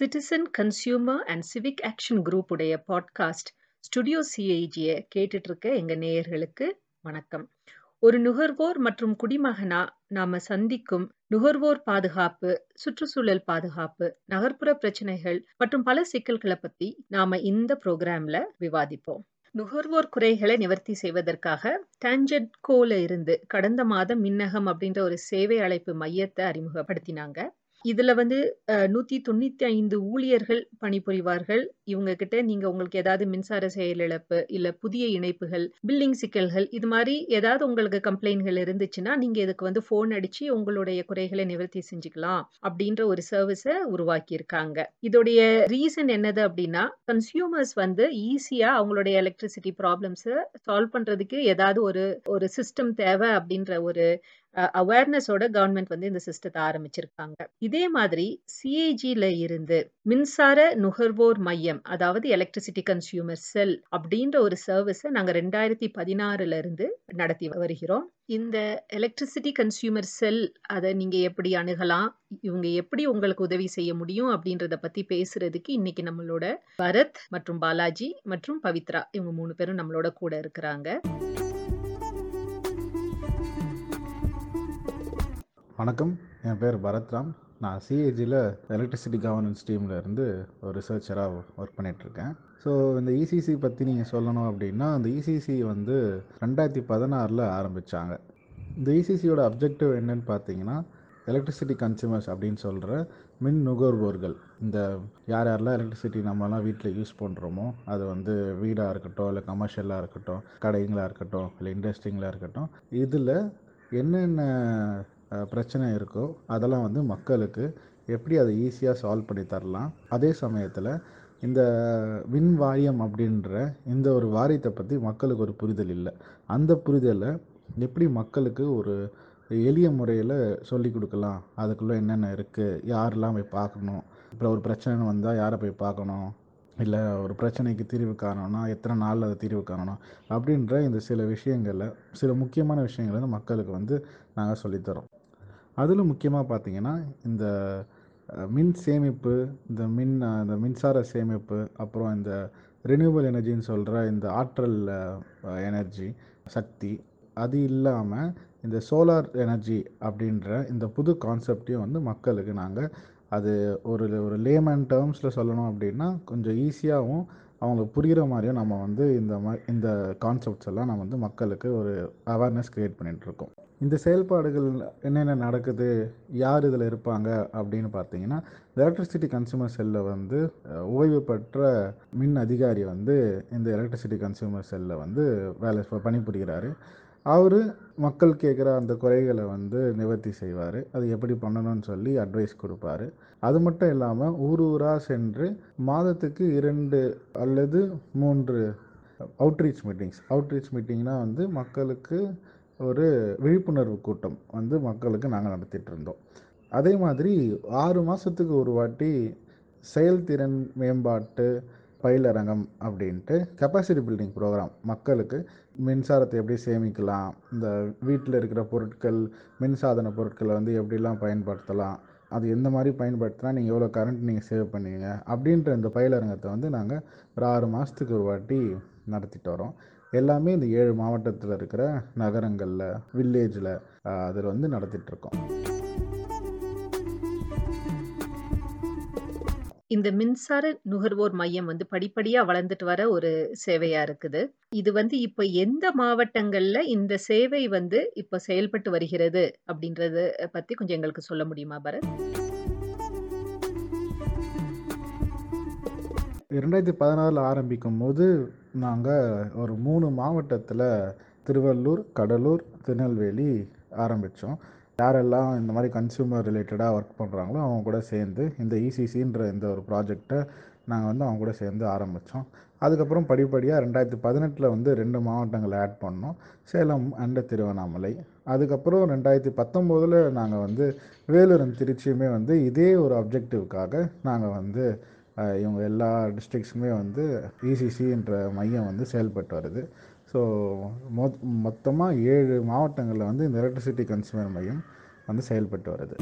Citizen consumer and civic action group உடைய podcast studio சிஐஜியை கேட்டுட்டு இருக்க எங்க நேயர்களுக்கு வணக்கம். ஒரு நுகர்வோர் மற்றும் குடிமகனா நாம சந்திக்கும் நுகர்வோர் பாதுகாப்பு சுற்றுச்சூழல் பாதுகாப்பு நகர்ப்புற பிரச்சனைகள் மற்றும் பல சிக்கல்களை பத்தி நாம இந்த ப்ரோக்ராம்ல விவாதிப்போம். நுகர்வோர் குறைகளை நிவர்த்தி செய்வதற்காக டான்ஜெட்கோல இருந்து கடந்த மாதம் மின்னகம் அப்படின்ற ஒரு சேவை அழைப்பு மையத்தை அறிமுகப்படுத்தினாங்க. இதுல வந்து நூத்தி தொண்ணூத்தி ஐந்து ஊழியர்கள் பணிபுரிவார்கள். இவங்க கிட்ட நீங்க உங்களுக்கு ஏதாவது மின்சார செயலிழப்பு இல்ல புதிய இணைப்புகள் பில்லிங் சிக்கல்கள் இது மாதிரி ஏதாவது உங்களுக்கு கம்ப்ளைண்ட்கள் இருந்துச்சுன்னா நீங்க இதுக்கு வந்து போன் அடிச்சு உங்களுடைய குறைகளை நிவர்த்தி செஞ்சுக்கலாம் அப்படின்ற ஒரு சர்வீஸை உருவாக்கி இருக்காங்க இதோடைய ரீசன் என்னது அப்படின்னா கன்சியூமர்ஸ் வந்து ஈஸியா அவங்களுடைய எலக்ட்ரிசிட்டி ப்ராப்ளம்ஸை சால்வ் பண்றதுக்கு ஏதாவது ஒரு ஒரு சிஸ்டம் தேவை அப்படின்ற ஒரு அவேர்னஸோட கவர்மெண்ட் வந்து இந்த சிஸ்டத்தை ஆரம்பிச்சிருக்காங்க. இதே மாதிரி சிஏஜில இருந்து மின்சார நுகர்வோர் மையம் அதாவது எலக்ட்ரிசிட்டி கன்சியூமர் செல் அப்படின்ற ஒரு சர்வீஸை நாங்கள் ரெண்டாயிரத்தி பதினாறுல இருந்து நடத்தி வருகிறோம். இந்த எலக்ட்ரிசிட்டி கன்சியூமர் செல் அதை நீங்கள் எப்படி அணுகலாம் இவங்க எப்படி உங்களுக்கு உதவி செய்ய முடியும் அப்படின்றத பற்றி பேசுறதுக்கு இன்னைக்கு நம்மளோட பரத் மற்றும் பாலாஜி மற்றும் பவித்ரா இவங்க மூணு பேரும் நம்மளோட கூட இருக்கிறாங்க. வணக்கம். என் பேர் பரத்ராம். நான் சிஏஜியில் எலக்ட்ரிசிட்டி கவர்னன்ஸ் டீமில் இருந்து ஒரு ரிசர்ச்சராக ஒர்க் பண்ணிகிட்ருக்கேன் ஸோ இந்த இசிசி பற்றி நீங்கள் சொல்லணும் அப்படின்னா அந்த இசிசி வந்து ரெண்டாயிரத்தி பதினாறில் ஆரம்பித்தாங்க இந்த இசிசியோட அப்ஜெக்டிவ் என்னன்னு பார்த்தீங்கன்னா எலக்ட்ரிசிட்டி கன்சியூமர்ஸ் அப்படின்னு சொல்கிற மின் நுகர்வோர்கள். இந்த யார் யாரெல்லாம் எலக்ட்ரிசிட்டி நம்மலாம் வீட்டில் யூஸ் பண்ணுறோமோ அது வந்து வீடாக இருக்கட்டும் இல்லை கமர்ஷியலாக இருக்கட்டும் கடைங்களாக இருக்கட்டும் இல்லை இண்டஸ்ட்ரிங்களாக இருக்கட்டும் இதில் என்னென்ன பிரச்சனை இருக்கோ அதெல்லாம் வந்து மக்களுக்கு எப்படி அதை ஈஸியாக சால்வ் பண்ணி தரலாம்? அதே சமயத்தில் இந்த வின் வாரியம் அப்படின்ற இந்த ஒரு வாரியத்தை பற்றி மக்களுக்கு ஒரு புரிதல் இல்லை. அந்த புரிதலை எப்படி மக்களுக்கு ஒரு எளிய முறையில் சொல்லி கொடுக்கலாம்? அதுக்குள்ளே என்னென்ன இருக்குது யாரெல்லாம் போய் பார்க்கணும்? இப்போ ஒரு பிரச்சனை வந்தால் யாரை போய் பார்க்கணும்? இல்லை ஒரு பிரச்சனைக்கு தீர்வு காணணும்னா எத்தனை நாளில் அதை தீர்வு காணணும் அப்படின்ற இந்த சில விஷயங்களில் சில முக்கியமான விஷயங்களை வந்து மக்களுக்கு வந்து நாங்கள் சொல்லித்தரோம் அதில் முக்கியமாக பார்த்தீங்கன்னா இந்த மின் சேமிப்பு இந்த மின் இந்த மின்சார சேமிப்பு அப்புறம் இந்த ரினியூவல் எனர்ஜின்னு சொல்கிற இந்த ஆற்றல் எனர்ஜி சக்தி அது இல்லாமல் இந்த சோலார் எனர்ஜி அப்படின்ற இந்த புது கான்செப்டையும் வந்து மக்களுக்கு நாங்கள் அது ஒரு ஒரு லேமேன் டேர்ம்ஸில் சொல்லணும் அப்படின்னா கொஞ்சம் ஈஸியாகவும் அவங்களுக்கு புரிகிற மாதிரியும் நம்ம வந்து இந்த மாதிரி இந்த கான்செப்ட்ஸ் எல்லாம் நம்ம வந்து மக்களுக்கு ஒரு அவேர்னஸ் க்ரியேட் பண்ணிகிட்ருக்கோம் இந்த செயல்பாடுகள் என்னென்ன நடக்குது யார் இதில் இருப்பாங்க அப்படின்னு பார்த்தீங்கன்னா எலக்ட்ரிசிட்டி கன்சியூமர் செல்லில் வந்து ஓய்வு பெற்ற மின் அதிகாரி வந்து இந்த எலக்ட்ரிசிட்டி கன்சியூமர் செல்லில் வந்து வேலை பணிபுரிகிறாரு. அவர் மக்கள் கேட்குற அந்த குறைகளை வந்து நிவர்த்தி செய்வார். அது எப்படி பண்ணணும்னு சொல்லி அட்வைஸ் கொடுப்பாரு. அது மட்டும் இல்லாமல் ஊர் ஊராக சென்று மாதத்துக்கு இரண்டு அல்லது மூன்று அவுட்ரீச் மீட்டிங்ஸ் அவுட்ரீச் மீட்டிங்னால் வந்து மக்களுக்கு ஒரு விழிப்புணர்வு கூட்டம் வந்து மக்களுக்கு நாங்கள் நடத்திட்டு இருந்தோம். அதே மாதிரி ஆறு மாதத்துக்கு ஒரு வாட்டி செயல்திறன் மேம்பாட்டு பயிலரங்கம் அப்படின்ட்டு கெப்பாசிட்டி பில்டிங் ப்ரோக்ராம் மக்களுக்கு மின்சாரத்தை எப்படி சேமிக்கலாம்? இந்த வீட்டில் இருக்கிற பொருட்கள் மின்சாதன பொருட்களை வந்து எப்படிலாம் பயன்படுத்தலாம்? அது எந்த மாதிரி பயன்படுத்தினா நீங்கள் எவ்வளோ கரண்ட் நீங்கள் சேவ் பண்ணுவீங்க? அப்படின்ற இந்த பயிலரங்கத்தை வந்து நாங்கள் ஒரு ஆறு மாதத்துக்கு ஒரு வாட்டி நடத்திட்டு வரோம். எல்லாமே இந்த ஏழு மாவட்டத்தில் இருக்கிற நகரங்களில் வில்லேஜில் அதில் வந்து நடத்திட்டுருக்கோம் இந்த மின்சார நுகர்வோர் மையம் வந்து படிப்படியாக வளர்ந்துட்டு வர ஒரு சேவையாக இருக்குது. இது வந்து இப்போ எந்த மாவட்டங்களில் இந்த சேவை வந்து இப்போ செயல்பட்டு வருகிறது அப்படின்றத பற்றி கொஞ்சம் எங்களுக்கு சொல்ல முடியுமா பரத்? இரண்டாயிரத்தி பதினாறில் ஆரம்பிக்கும் போது நாங்கள் ஒரு மூணு மாவட்டத்தில் திருவள்ளூர் கடலூர் திருநெல்வேலி ஆரம்பித்தோம் யாரெல்லாம் இந்த மாதிரி கன்சியூமர் ரிலேட்டடாக ஒர்க் பண்ணுறாங்களோ அவங்க கூட சேர்ந்து இந்த இசிசின்ற இந்த ஒரு ப்ராஜெக்டை நாங்கள் வந்து அவங்க கூட சேர்ந்து ஆரம்பித்தோம் அதுக்கப்புறம் படிப்படியாக ரெண்டாயிரத்தி பதினெட்டில் வந்து ரெண்டு மாவட்டங்களை ஆட் பண்ணோம். சேலம் அண்ட் திருவண்ணாமலை. அதுக்கப்புறம் ரெண்டாயிரத்தி பத்தொம்போதில் நாங்கள் வந்து வேலூர் திருச்சியுமே வந்து இதே ஒரு அப்ஜெக்டிவ்க்காக நாங்கள் வந்து இவங்க எல்லா டிஸ்ட்ரிக்ஸுமே வந்து இசிசின்ற மையம் வந்து செயல்பட்டு வருது. ஸோ மொ மொத்தமாக ஏழு மாவட்டங்களில் வந்து இந்த எலக்ட்ரிசிட்டி கன்சூமர் மையம் வந்து செயல்பட்டு வருது.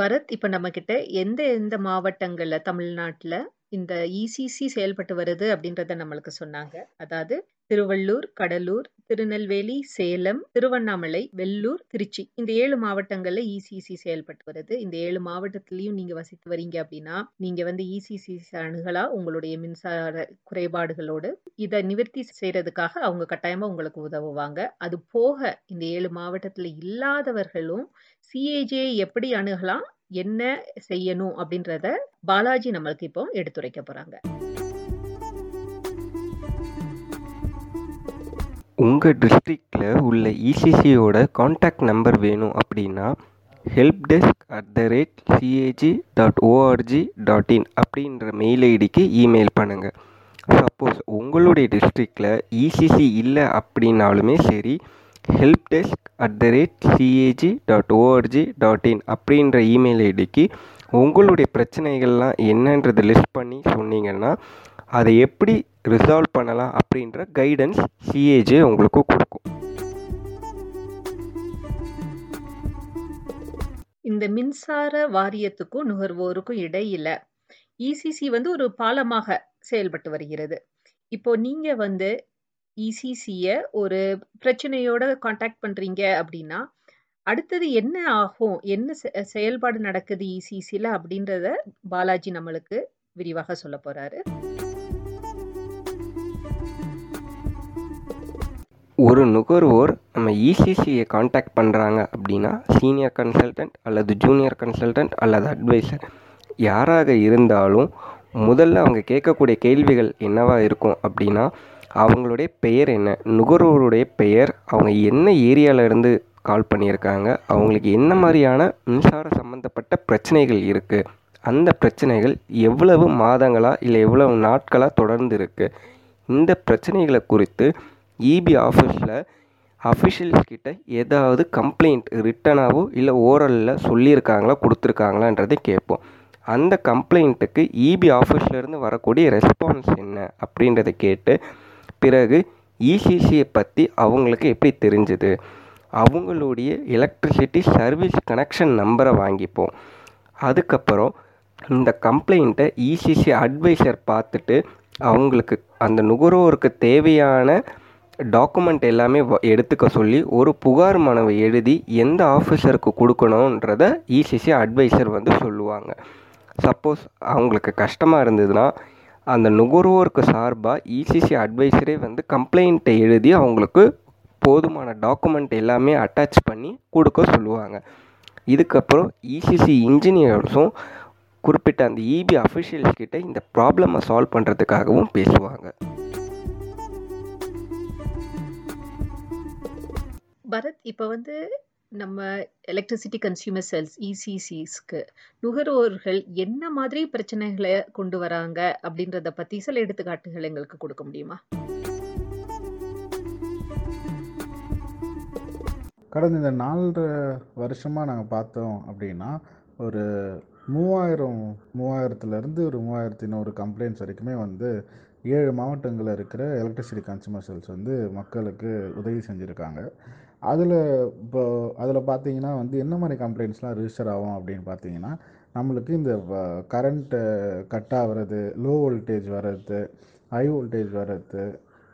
பரத் இப்போ நம்மக்கிட்ட எந்த எந்த மாவட்டங்களில்? தமிழ்நாட்டில்? இந்த இசிசி செயல்பட்டு வருது அப்படின்றத நம்மளுக்கு சொன்னாங்க. அதாவது திருவள்ளூர் கடலூர் திருநெல்வேலி சேலம் திருவண்ணாமலை வெள்ளூர் திருச்சி. இந்த ஏழு மாவட்டங்கள்ல இசிசி செயல்பட்டு வருது. இந்த ஏழு மாவட்டத்திலையும் நீங்க வசித்து வரீங்க அப்படின்னா நீங்க வந்து இசிசி அணுகலா உங்களுடைய மின்சார குறைபாடுகளோடு இதை நிவர்த்தி செய்யறதுக்காக அவங்க கட்டாயமா உங்களுக்கு உதவுவாங்க. அது போக இந்த ஏழு மாவட்டத்துல இல்லாதவர்களும் சிஏஜே எப்படி அணுகலாம் என்ன செய்யணும் அப்படின்றத பாலாஜி நம்மளுக்கு இப்போ எடுத்துரைக்க போறாங்க. உங்கள் டிஸ்ட்ரிக்டில் உள்ள இசிசியோட காண்டாக்ட் நம்பர் வேணும் அப்படின்னா help desk at the rate CAG dot ORG dot in அப்படின்ற மெயில் ஐடிக்கு இமெயில் பண்ணுங்கள் சப்போஸ் உங்களுடைய டிஸ்ட்ரிக்டில் இசிசி இல்லை அப்படின்னாலுமே சரி help desk at the rate CAG dot ORG dot in அப்படின்ற இமெயில் ஐடிக்கு உங்களுடைய பிரச்சனைகள்லாம் என்னன்றதை லிஸ்ட் பண்ணி சொன்னீங்கன்னா அதை எப்படி ரிசால்வ் பண்ணலாம் அப்படின்ற கைடன்ஸ் சிஏஜே உங்களுக்கு கொடுக்கும். இந்த மின்சார வாரியத்துக்கும் நுகர்வோருக்கும் இடையில இசிசி வந்து ஒரு பாலமாக செயல்பட்டு வருகிறது. இப்போ நீங்க வந்து இசிசியை ஒரு பிரச்சனையோட காண்டாக்ட் பண்ணுறீங்க அப்படின்னா அடுத்தது என்ன ஆகும்? என்ன செயல்பாடு நடக்குது இசிசியில் அப்படின்றத பாலாஜி நம்மளுக்கு விரிவாக சொல்ல போகிறாரு ஒரு நுகர்வோர் நம்ம இசிசியை காண்டாக்ட் பண்ணுறாங்க அப்படின்னா சீனியர் கன்சல்டன்ட் அல்லது ஜூனியர் கன்சல்டன்ட் அல்லது அட்வைசர் யாராக இருந்தாலும் முதல்ல அவங்க கேட்கக்கூடிய கேள்விகள் என்னவாக இருக்கும் அப்படின்னா அவங்களுடைய பெயர் என்ன? நுகர்வோருடைய பெயர் அவங்க என்ன ஏரியாவிலேருந்து கால் பண்ணியிருக்காங்க அவங்களுக்கு என்ன மாதிரியான மின்சார சம்மந்தப்பட்ட பிரச்சனைகள் இருக்குது அந்த பிரச்சனைகள் எவ்வளவு மாதங்களாக இல்லை எவ்வளவு நாட்களாக தொடர்ந்து இருக்குது இந்த பிரச்சனைகளை குறித்து இபி ஆஃபீஸில் அஃபிஷியல்ஸ் கிட்ட ஏதாவது கம்ப்ளைண்ட் ரிட்டனாவோ இல்லை ஓரலில் சொல்லியிருக்காங்களா கொடுத்துருக்காங்களான்றதை கேட்போம். அந்த கம்ப்ளைண்ட்டுக்கு இபி ஆஃபீஸ்லேருந்து வரக்கூடிய ரெஸ்பான்ஸ் என்ன? அப்படின்றத கேட்டு பிறகு இசிசியை பற்றி அவங்களுக்கு எப்படி தெரிஞ்சுது? அவங்களுடைய எலக்ட்ரிசிட்டி சர்வீஸ் கனெக்ஷன் நம்பரை வாங்கிப்போம். அதுக்கப்புறம் இந்த கம்ப்ளைண்ட்டை இசிசி அட்வைசர் பார்த்துட்டு அவங்களுக்கு அந்த நுகர்வோருக்கு தேவையான டாக்குமெண்ட் எல்லாமே எடுத்துக்க சொல்லி ஒரு புகார் மனுவை எழுதி எந்த ஆஃபீஸருக்கு கொடுக்கணுன்றத இசிசி அட்வைசர் வந்து சொல்லுவாங்க. சப்போஸ் அவங்களுக்கு கஷ்டமாக இருந்ததுன்னா அந்த நுகர்வோருக்கு சார்பாக இசிசி அட்வைசரே வந்து கம்ப்ளைண்ட்டை எழுதி அவங்களுக்கு போதுமான டாக்குமெண்ட் எல்லாமே அட்டாச் பண்ணி கொடுக்க சொல்லுவாங்க. இதுக்கப்புறம் இசிசி இன்ஜினியர்ஸும் குறிப்பிட்ட அந்த இபி அஃபிஷியல்ஸ் கிட்ட இந்த ப்ராப்ளமை சால்வ் பண்ணுறதுக்காகவும் பேசுவாங்க. பரத் இப்போ வந்து நம்ம எலக்ட்ரிசிட்டி கன்சியூமர் செல்ஸ் இசிசிஸ்க்கு நுகர்வோர்கள் என்ன மாதிரி பிரச்சனைகளை கொண்டு வராங்க அப்படின்றத பற்றி சில எடுத்துக்காட்டுகள் எங்களுக்கு கொடுக்க முடியுமா? கடந்த இந்த நாலரை வருஷமாக நாங்கள் பார்த்தோம் அப்படின்னா ஒரு மூவாயிரம் மூவாயிரத்துலேருந்து ஒரு மூவாயிரத்தி நூறு கம்ப்ளைண்ட்ஸ் வரைக்குமே வந்து ஏழு மாவட்டங்களில் இருக்கிற எலக்ட்ரிசிட்டி கன்சூமர்சல்ஸ் வந்து மக்களுக்கு உதவி செஞ்சுருக்காங்க. அதில் இப்போ அதில் பார்த்தீங்கன்னா வந்து என்ன மாதிரி கம்ப்ளைண்ட்ஸ்லாம் ரிஜிஸ்டர் ஆகும் அப்படின்னு பார்த்தீங்கன்னா நம்மளுக்கு இந்த கரண்ட்டு கட் ஆகிறது லோ வோல்டேஜ் வர்றது ஹை வோல்டேஜ் வர்றது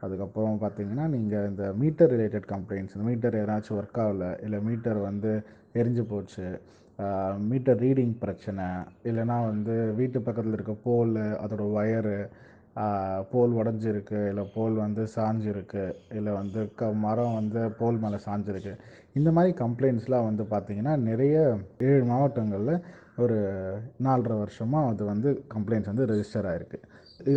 அதுக்கப்புறம் பார்த்தீங்கன்னா நீங்கள் இந்த மீட்டர் ரிலேட்டட் கம்ப்ளைண்ட்ஸ் இந்த மீட்டர் ஏதாச்சும் ஒர்க் ஆகலை இல்லை மீட்டர் வந்து எரிஞ்சு போச்சு மீட்டர் ரீடிங் பிரச்சனை இல்லைனா வந்து வீட்டு பக்கத்தில் இருக்க போல் அதோட ஒயரு போல் உடஞ்சிருக்கு இல்லை போல் வந்து சாஞ்சிருக்கு இல்லை வந்து க மரம் வந்து போல் மேலே சாஞ்சிருக்கு. இந்த மாதிரி கம்ப்ளைண்ட்ஸ்லாம் வந்து பார்த்திங்கன்னா நிறைய ஏழு மாவட்டங்களில் ஒரு நாலரை வருஷமாக அது வந்து கம்ப்ளைண்ட்ஸ் வந்து ரெஜிஸ்டர் ஆகிருக்கு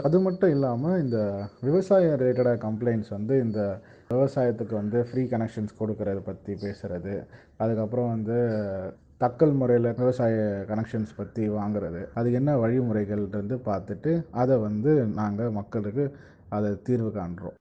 அது மட்டும் இல்லாமல் இந்த விவசாயம் ரிலேட்டடாக கம்ப்ளைண்ட்ஸ் வந்து இந்த விவசாயத்துக்கு வந்து ஃப்ரீ கனெக்ஷன்ஸ் கொடுக்கறத பற்றி பேசுகிறது அதுக்கப்புறம் வந்து தக்கல் முறையில் விவசாய கனெக்ஷன்ஸ் பற்றி வாங்குறது. அது என்ன வழிமுறைகள்ன்றது பார்த்துட்டு அதை வந்து நாங்கள் மக்களுக்கு அதை தீர்வு காண்றோம்.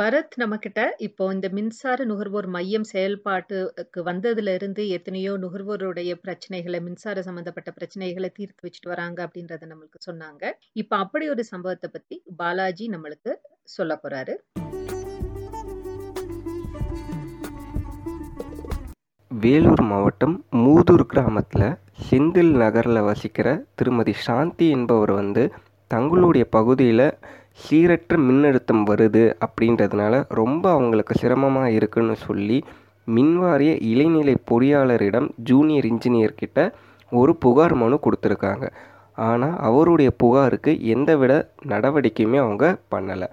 பரத் நம்மக்கிட்ட இப்போ இந்த மின்சார நுகர்வோர் மையம் செயல்பாட்டுக்கு வந்ததுல இருந்து எத்தனையோ நுகர்வோருடைய பிரச்சனைகளை மின்சார சம்பந்தப்பட்ட பிரச்சனைகளை தீர்த்து வச்சுட்டு வராங்க அப்படின்றத நம்மளுக்கு சொன்னாங்க. இப்போ அப்படி ஒரு சம்பவத்தை பத்தி பாலாஜி நம்மளுக்கு சொல்ல போறாரு. வேலூர் மாவட்டம் மூதூர் கிராமத்தில் செந்தில் நகரில் வசிக்கிற திருமதி சாந்தி என்பவர் வந்து தங்களுடைய பகுதியில் சீரற்ற மின்னழுத்தம் வருது அப்படின்றதுனால ரொம்ப அவங்களுக்கு சிரமமாக இருக்குன்னு சொல்லி மின்வாரிய இளைநிலை பொறியாளரிடம் ஜூனியர் இன்ஜினியர் கிட்ட ஒரு புகார் மனு கொடுத்துருக்காங்க. ஆனால் அவருடைய புகாருக்கு எந்தவித நடவடிக்கையுமே அவங்க பண்ணலை.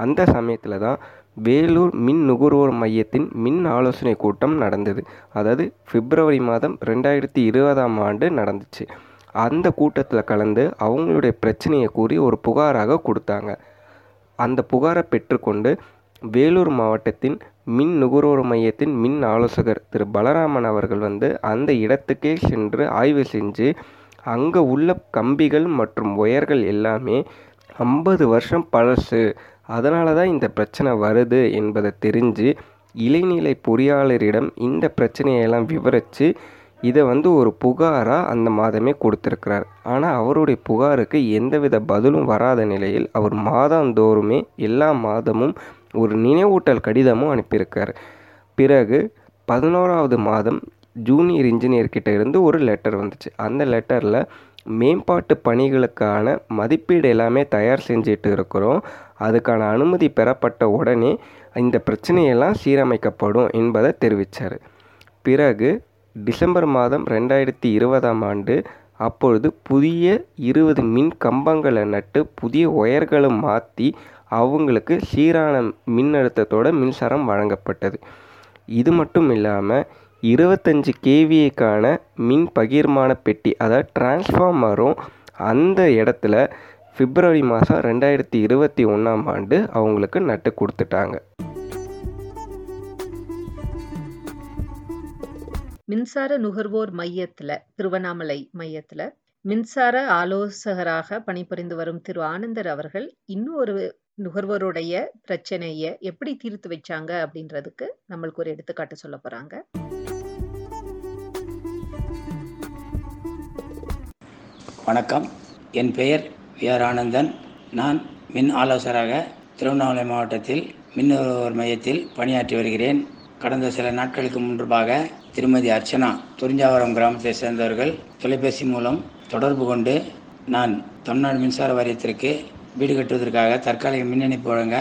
அந்த சமயத்தில் தான் வேலூர் மின் நுகர்வோர் மையத்தின் மின் ஆலோசனை கூட்டம் நடந்தது. அதாவது பிப்ரவரி மாதம் ரெண்டாயிரத்தி இருபதாம் ஆண்டு நடந்துச்சு. அந்த கூட்டத்தில் கலந்து அவங்களுடைய பிரச்சனையை கூறி ஒரு புகாராக கொடுத்தாங்க. அந்த புகாரை பெற்றுக்கொண்டு வேலூர் மாவட்டத்தின் மின் நுகர்வோர் மையத்தின் மின் ஆலோசகர் திரு பலராமன் அவர்கள் வந்து அந்த இடத்துக்கே சென்று ஆய்வு செஞ்சு அங்கே உள்ள கம்பிகள் மற்றும் ஒயர்கள் எல்லாமே ஐம்பது வருஷம் பழசு அதனால தான் இந்த பிரச்சனை வருது என்பதை தெரிஞ்சு இளைநிலை பொறியாளரிடம் இந்த பிரச்சனையெல்லாம் விவரித்து இதை வந்து ஒரு புகாராக அந்த மாதமே கொடுத்துருக்கிறார். ஆனால் அவருடைய புகாருக்கு எந்தவித பதிலும் வராத நிலையில் அவர் மாதந்தோறுமே எல்லா மாதமும் ஒரு நினைவூட்டல் கடிதமும் அனுப்பியிருக்கார். பிறகு பதினோராவது மாதம் ஜூனியர் இன்ஜினியர்கிட்ட இருந்து ஒரு லெட்டர் வந்துச்சு. அந்த லெட்டரில் மேம்பாட்டு பணிகளுக்கான மதிப்பீடு எல்லாமே தயார் செஞ்சிட்டு இருக்கிறோம். அதுக்கான அனுமதி பெறப்பட்ட உடனே இந்த பிரச்சனையெல்லாம் சீரமைக்கப்படும் என்பதை தெரிவித்தார் பிறகு டிசம்பர் மாதம் ரெண்டாயிரத்தி இருபதாம் ஆண்டு அப்பொழுது புதிய இருபது மின் கம்பங்களை நட்டு புதிய ஒயர்களும் மாற்றி அவங்களுக்கு சீரான மின்னழுத்தத்தோட மின்சாரம் வழங்கப்பட்டது. இது மட்டும் இல்லாமல் இருபத்தஞ்சி கேவிஏக்கான மின் பகிர்மான பெட்டி அதாவது டிரான்ஸ்ஃபார்மரும் அந்த இடத்துல பிப்ரவரி மாதம் ரெண்டாயிரத்தி இருபத்தி ஒன்றாம் ஆண்டு அவங்களுக்கு நட்டு கொடுத்துட்டாங்க. மின்சார நுகர்வோர் மையத்துல திருவண்ணாமலை மையத்துல மின்சார ஆலோசகராக பணிபுரிந்து வரும் திரு ஆனந்தர் அவர்கள் இன்னும் ஒரு நுகர்வோருடைய பிரச்சனைய எப்படி தீர்த்து வச்சாங்க அப்படின்றதுக்கு நம்மளுக்கு ஒரு எடுத்துக்காட்டு சொல்ல போறாங்க. வணக்கம். என் பெயர் வி ஆர் ஆனந்தன். நான் மின் ஆலோசகராக திருவண்ணாமலை மாவட்டத்தில் மின் நுகர்வோர் மையத்தில் பணியாற்றி வருகிறேன். கடந்த சில நாட்களுக்கு முன்பாக திருமதி அர்ச்சனா துறிஞ்சாவரம் கிராமத்தை சேர்ந்தவர்கள் தொலைபேசி மூலம் தொடர்பு கொண்டு நான் தமிழ்நாடு மின்சார வாரியத்திற்கு வீடு கட்டுவதற்காக தற்காலிக மின் இணைப்பு வழங்க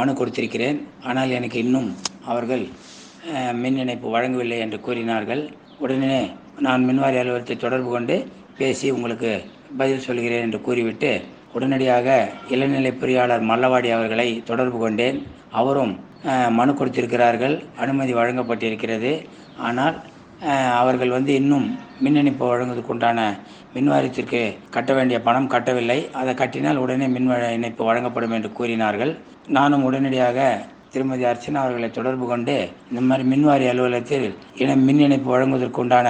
மனு கொடுத்திருக்கிறேன். ஆனால் எனக்கு இன்னும் அவர்கள் மின் இணைப்பு வழங்கவில்லை என்று கூறினார்கள். உடனே நான் மின்வாரி அலுவலகத்தை தொடர்பு கொண்டு பேசி உங்களுக்கு பதில் சொல்கிறேன் என்று கூறிவிட்டு உடனடியாக இளநிலை பொறியாளர் மல்லவாடி அவர்களை தொடர்பு கொண்டேன். அவரும் மனு கொடுத்திருக்கிறார்கள். அனுமதி வழங்கப்பட்டிருக்கிறது. ஆனால் அவர்கள் வந்து இன்னும் மின் இணைப்பு வழங்குவதற்குண்டான மின்வாரியத்திற்கு கட்ட வேண்டிய பணம் கட்டவில்லை. அதை கட்டினால் உடனே மின் இணைப்பு வழங்கப்படும் என்று கூறினார்கள். நானும் உடனடியாக திருமதி அர்ச்சனா அவர்களை தொடர்பு கொண்டு இந்த மாதிரி மின்வாரி அலுவலகத்தில் இன மின் இணைப்பு வழங்குவதற்குண்டான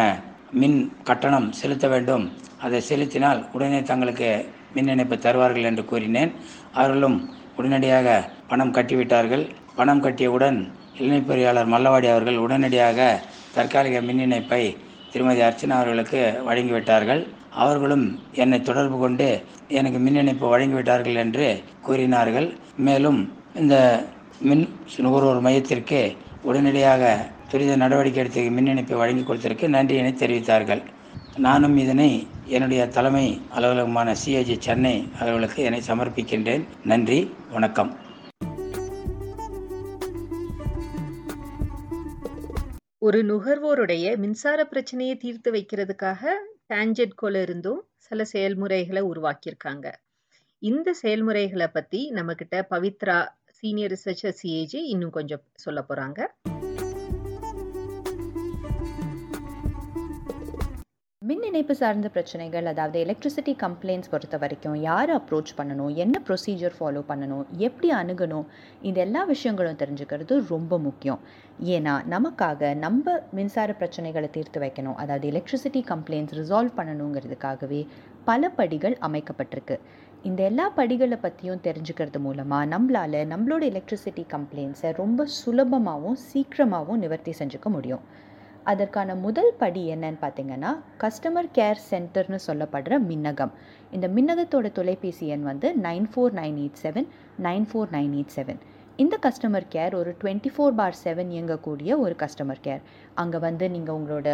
மின் கட்டணம் செலுத்த வேண்டும் அதை செலுத்தினால் உடனே தங்களுக்கு மின் இணைப்பு தருவார்கள் என்று கூறினேன். அவர்களும் உடனடியாக பணம் கட்டிவிட்டார்கள். பணம் கட்டியவுடன் இளைஞர் மல்லவாடி அவர்கள் உடனடியாக தற்காலிக மின் இணைப்பை திருமதி அர்ச்சனா அவர்களுக்கு வழங்கிவிட்டார்கள். அவர்களும் என்னை தொடர்பு கொண்டு எனக்கு மின் இணைப்பு வழங்கிவிட்டார்கள் என்று கூறினார்கள். மேலும் இந்த மின் நுகர்வோர் மையத்திற்கு உடனடியாக துரித நடவடிக்கை எடுத்து மின் இணைப்பை வழங்கி கொடுத்ததற்கு நன்றியினை தெரிவித்தார்கள். நானும் இதனை என்னுடைய தலைமை அலுவலகமான சிஐஜி சென்னை அலுவலகத்துக்கு என்னை சமர்ப்பிக்கின்றேன். நன்றி வணக்கம். ஒரு நுகர்வோருடைய மின்சார பிரச்சனையை தீர்த்து வைக்கிறதுக்காக டான்ஜெட்கோல இருந்தும் சில செயல்முறைகளை உருவாக்கியிருக்காங்க. இந்த செயல்முறைகளை பத்தி நம்ம கிட்ட பவித்ரா சீனியர் ரிசர்ச்சர் சிஏஜி இன்னும் கொஞ்சம் சொல்ல போறாங்க. மின் இணைப்பு சார்ந்த பிரச்சனைகள் அதாவது எலக்ட்ரிசிட்டி கம்ப்ளைண்ட்ஸ் பொறுத்த வரைக்கும் யாரை அப்ரோச் பண்ணணும் என்ன ப்ரொசீஜர் ஃபாலோ பண்ணணும் எப்படி அணுகணும் இந்த எல்லா விஷயங்களும் தெரிஞ்சுக்கிறது ரொம்ப முக்கியம். ஏன்னா நமக்காக நம்ம மின்சார பிரச்சனைகளை தீர்த்து வைக்கணும் அதாவது எலக்ட்ரிசிட்டி கம்ப்ளைண்ட்ஸ் ரிசால்வ் பண்ணணுங்கிறதுக்காகவே பல படிகள் அமைக்கப்பட்டிருக்கு. இந்த எல்லா படிகளை பற்றியும் தெரிஞ்சுக்கிறது மூலமாக நம்மளால் நம்மளோட எலக்ட்ரிசிட்டி கம்ப்ளைண்ட்ஸை ரொம்ப சுலபமாகவும் சீக்கிரமாகவும் நிவர்த்தி செஞ்சுக்க முடியும். அதற்கான முதல் படி என்னன்னு பார்த்தீங்கன்னா கஸ்டமர் கேர் சென்டர்னு சொல்லப்படுற மின்னகம். இந்த மின்னகத்தோட தொலைபேசி எண் வந்து nine four nine eight seven nine four nine eight seven. இந்த கஸ்டமர் கேர் ஒரு டுவெண்ட்டி ஃபோர் பார் செவன் இயங்கக்கூடிய ஒரு கஸ்டமர் கேர் அங்கே வந்து நீங்கள் உங்களோட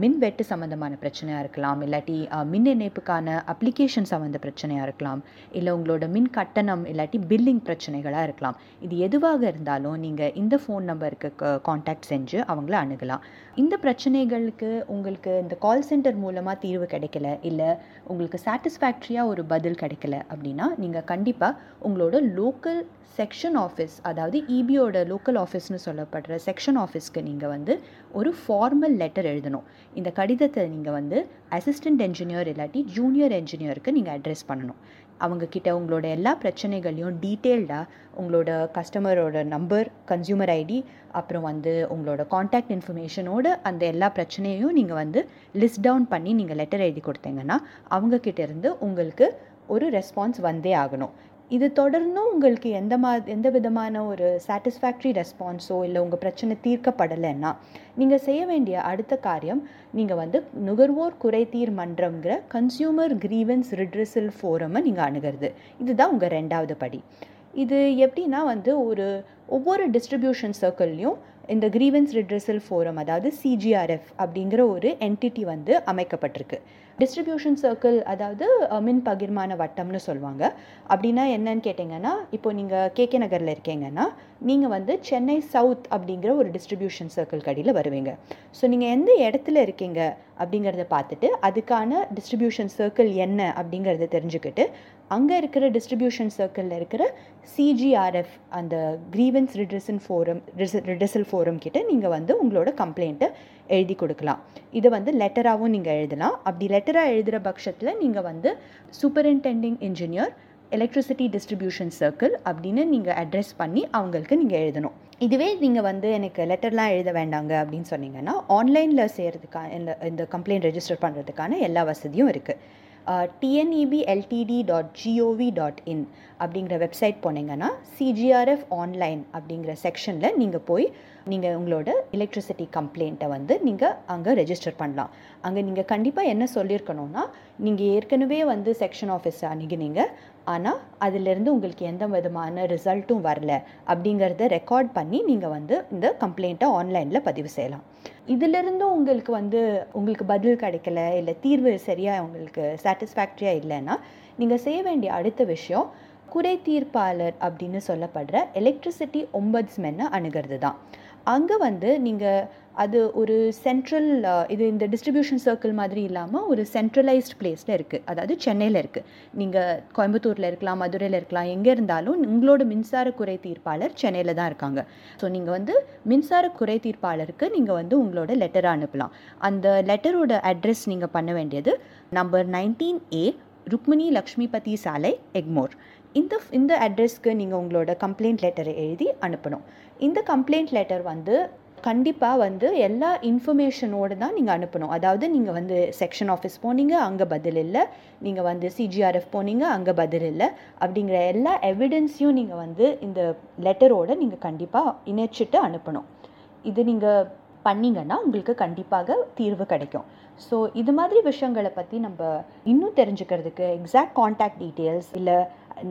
மின்வெட்டு சம்மந்தமான பிரச்சனையாக இருக்கலாம் இல்லாட்டி மின் இணைப்புக்கான அப்ளிகேஷன் சம்மந்த பிரச்சனையாக இருக்கலாம் இல்லை உங்களோட மின் கட்டணம் இல்லாட்டி பில்லிங் பிரச்சனைகளாக இருக்கலாம். இது எதுவாக இருந்தாலும் நீங்கள் இந்த ஃபோன் நம்பருக்கு காண்டாக்ட் செஞ்சு அவங்கள அணுகலாம். இந்த பிரச்சனைகளுக்கு உங்களுக்கு இந்த கால் சென்டர் மூலமாக தீர்வு கிடைக்கல இல்லை உங்களுக்கு சாட்டிஸ்ஃபேக்ட்ரியாக ஒரு பதில் கிடைக்கல அப்படின்னா நீங்கள் கண்டிப்பாக உங்களோட லோக்கல் செக்ஷன் ஆஃபீஸ் அதாவது இபியோட லோக்கல் ஆஃபீஸ்னு சொல்லப்படுற செக்ஷன் ஆஃபீஸ்க்கு நீங்கள் வந்து ஒரு ஃபார்மல் லெட்டர் எழுதணும். இந்த கடிதத்தை நீங்கள் வந்து அசிஸ்டன்ட் என்ஜினியர் இல்லாட்டி ஜூனியர் என்ஜினியருக்கு நீங்கள் அட்ரஸ் பண்ணணும். அவங்கக்கிட்ட உங்களோட எல்லா பிரச்சனைகளையும் டீட்டெயில்டாக உங்களோட கஸ்டமரோட நம்பர் கன்சியூமர் ஐடி அப்புறம் வந்து உங்களோட காண்டாக்ட் இன்ஃபர்மேஷனோட அந்த எல்லா பிரச்சனையும் நீங்கள் வந்து லிஸ்ட் டவுன் பண்ணி நீங்கள் லெட்டர் எழுதி கொடுத்தீங்கன்னா அவங்கக்கிட்ட இருந்து உங்களுக்கு ஒரு ரெஸ்பான்ஸ் வந்தே ஆகணும். இது தொடர்ந்தும் உங்களுக்கு எந்த மா எந்த விதமான ஒரு சாட்டிஸ்ஃபேக்ட்ரி ரெஸ்பான்ஸோ இல்லை உங்கள் பிரச்சனை தீர்க்கப்படலைன்னா நீங்கள் செய்ய வேண்டிய அடுத்த காரியம் நீங்கள் வந்து நுகர்வோர் குறைதீர் மன்றம்ங்கிற கன்சியூமர் கிரீவன்ஸ் ரிட்ரஸல் ஃபோரமை நீங்கள் அணுகிறது. இதுதான் உங்கள் ரெண்டாவது படி. இது எப்படின்னா வந்து ஒரு ஒவ்வொரு டிஸ்ட்ரிபியூஷன் சர்க்கிள்லையும் இந்த கிரீவன்ஸ் ரிட்ரஸல் ஃபோரம் அதாவது சிஜிஆர்எஃப் அப்படிங்கிற ஒரு என்டிட்டி வந்து அமைக்கப்பட்டிருக்கு. டிஸ்ட்ரிபியூஷன் சர்க்கிள் அதாவது மின் பகிர்மான வட்டம்னு சொல்லுவாங்க. அப்படின்னா என்னன்னு கேட்டிங்கன்னா இப்போ நீங்கள் கேகே நகரில் இருக்கீங்கன்னா நீங்கள் வந்து சென்னை சவுத் அப்படிங்கிற ஒரு டிஸ்ட்ரிபியூஷன் சர்க்கிள் கடியில் வருவீங்க. ஸோ நீங்கள் எந்த இடத்துல இருக்கீங்க அப்படிங்கிறத பார்த்துட்டு அதுக்கான டிஸ்ட்ரிபியூஷன் சர்க்கிள் என்ன அப்படிங்கிறத தெரிஞ்சுக்கிட்டு அங்கே இருக்கிற டிஸ்ட்ரிபியூஷன் சர்க்கிளில் இருக்கிற சிஜிஆர்எஃப் அந்த grievance redressal forum redressal forum கிட்ட நீங்கள் வந்து உங்களோட கம்ப்ளைண்ட்டை எழுதி கொடுக்கலாம். இதை வந்து லெட்டராகவும் நீங்கள் எழுதலாம். அப்படி லெட்டராக எழுதுகிற பட்சத்தில் நீங்கள் வந்து superintending engineer electricity distribution circle அப்படின்னு நீங்கள் அட்ரஸ் பண்ணி அவங்களுக்கு நீங்கள் எழுதணும். இதுவே நீங்கள் வந்து எனக்கு லெட்டர்லாம் எழுத வேண்டாங்க அப்படின்னு சொன்னீங்கன்னா ஆன்லைனில் செய்கிறதுக்கான இந்த இந்த கம்ப்ளைண்ட் ரெஜிஸ்டர் பண்ணுறதுக்கான எல்லா வசதியும் இருக்குது TNEB LTD dot GOV dot in அப்படிங்கிற வெப்சைட் போனீங்கன்னா சிஜிஆர்எஃப் ஆன்லைன் அப்படிங்கிற செக்ஷனில் நீங்கள் போய் நீங்கள் உங்களோட எலக்ட்ரிசிட்டி கம்ப்ளைண்ட்டை வந்து நீங்கள் அங்கே ரெஜிஸ்டர் பண்ணலாம். அங்கே நீங்கள் கண்டிப்பாக என்ன சொல்லியிருக்கணும்னா நீங்கள் ஏற்கனவே வந்து செக்ஷன் ஆஃபீஸை அணுகினீங்க. ஆனால் அதிலிருந்து உங்களுக்கு எந்த விதமான ரிசல்ட்டும் வரல அப்படிங்கிறத ரெக்கார்ட் பண்ணி நீங்கள் வந்து இந்த கம்ப்ளைண்ட்டை ஆன்லைனில் பதிவு செய்யலாம். இதிலிருந்தும் உங்களுக்கு வந்து உங்களுக்கு பதில் கிடைக்கல இல்லை தீர்வு சரியாக உங்களுக்கு சாட்டிஸ்ஃபேக்ட்ரியாக இல்லைன்னா நீங்கள் செய்ய வேண்டிய அடுத்த விஷயம் குறை தீர்ப்பாளர் அப்படின்னு சொல்லப்படுற எலக்ட்ரிசிட்டி ஒம்பட்ஸ்மென்னை அணுகிறது தான் அங்கே வந்து நீங்கள் அது ஒரு சென்ட்ரல் இது இந்த டிஸ்ட்ரிபியூஷன் சர்க்கிள் மாதிரி இல்லாமல் ஒரு சென்ட்ரலைஸ்ட் பிளேஸில் இருக்குது அதாவது சென்னையில் இருக்குது நீங்கள் கோயம்புத்தூரில் இருக்கலாம் மதுரையில் இருக்கலாம் எங்கே இருந்தாலும் உங்களோட மின்சார குறை தீர்ப்பாளர் சென்னையில் தான் இருக்காங்க. ஸோ நீங்கள் வந்து மின்சார குறை தீர்ப்பாளருக்கு நீங்கள் வந்து உங்களோட லெட்டரை அனுப்பலாம். அந்த லெட்டரோட அட்ரஸ் நீங்கள் பண்ண வேண்டியது number nineteen A Rukmini Lakshmipathi சாலை எக்மோர். இந்த இந்த அட்ரஸ்க்கு நீங்கள் உங்களோட கம்ப்ளைண்ட் லெட்டரை எழுதி அனுப்பணும். இந்த கம்ப்ளைண்ட் லெட்டர் வந்து கண்டிப்பாக வந்து எல்லா இன்ஃபர்மேஷனோடு தான் நீங்கள் அனுப்பணும். அதாவது நீங்கள் வந்து செக்ஷன் ஆஃபீஸ் போனீங்க அங்கே பதில் இல்லை. நீங்கள் வந்து சிஜிஆர்எஃப் போனீங்க அங்கே பதில் இல்லை. அப்படிங்கிற எல்லா எவிடென்ஸையும் நீங்கள் வந்து இந்த லெட்டரோடு நீங்கள் கண்டிப்பாக இணைச்சிட்டு அனுப்பணும். இது நீங்கள் பண்ணிங்கன்னா உங்களுக்கு கண்டிப்பாக தீர்வு கிடைக்கும். ஸோ இது மாதிரி விஷயங்களை பற்றி நம்ம இன்னும் தெரிஞ்சுக்கிறதுக்கு எக்ஸாக்ட் காண்டாக்ட் டீட்டெயில்ஸ் இல்லை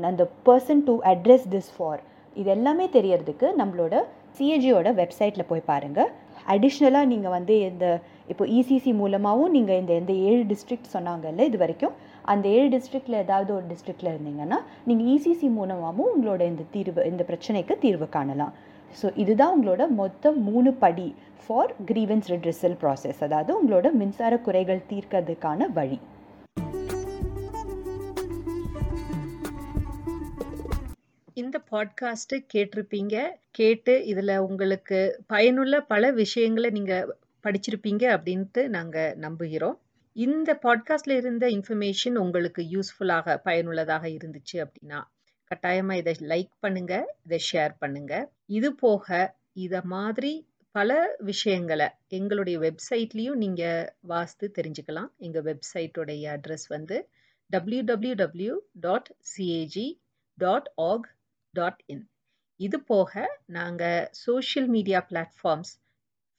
அந்த person to address this for இது எல்லாமே தெரியறதுக்கு நம்மளோட சிஏஜியோட வெப்சைட்டில் போய் பாருங்கள் அடிஷ்னலாக நீங்கள் வந்து இந்த இப்போ இசிசி மூலமாகவும் நீங்கள் இந்த எந்த ஏழு டிஸ்ட்ரிக்ட் சொன்னாங்கல்ல இது வரைக்கும். அந்த ஏழு டிஸ்ட்ரிக்டில் ஏதாவது ஒரு டிஸ்ட்ரிக்டில் இருந்தீங்கன்னா நீங்கள் இசிசி மூலமாகவும் உங்களோட இந்த தீர்வு இந்த பிரச்சனைக்கு தீர்வு காணலாம். ஸோ இதுதான் உங்களோட மொத்த மூணு படி ஃபார் கிரீவன்ஸ் ரிட்ரெசல் ப்ராசஸ் அதாவது உங்களோட மின்சார குறைகள் தீர்க்கிறதுக்கான வழி. இந்த பாட்காஸ்ட்டை கேட்டிருப்பீங்க. கேட்டு இதில் உங்களுக்கு பயனுள்ள பல விஷயங்களை நீங்கள் படிச்சிருப்பீங்க அப்படின்ட்டு நாங்கள் நம்புகிறோம். இந்த பாட்காஸ்டில் இருந்த இன்ஃபர்மேஷன் உங்களுக்கு யூஸ்ஃபுல்லாக பயனுள்ளதாக இருந்துச்சு அப்படின்னா கட்டாயமாக இதை லைக் பண்ணுங்கள் இதை ஷேர் பண்ணுங்கள் இது போக இதை மாதிரி பல விஷயங்களை எங்களுடைய வெப்சைட்லேயும் நீங்கள் வாசித்து தெரிஞ்சுக்கலாம். எங்கள் வெப்சைட்டோடைய அட்ரஸ் வந்து W W W dot CAG dot org dot in இது போக நாங்கள் social media platforms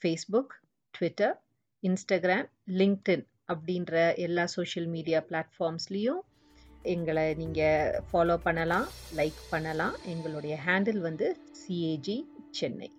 Facebook Twitter Instagram LinkedIn அப்படின்ற எல்லா சோஷியல் மீடியா பிளாட்ஃபார்ம்ஸ்லேயும் எங்களை நீங்கள் ஃபாலோ பண்ணலாம் லைக் பண்ணலாம். எங்களுடைய ஹேண்டில் வந்து சிஏஜி சென்னை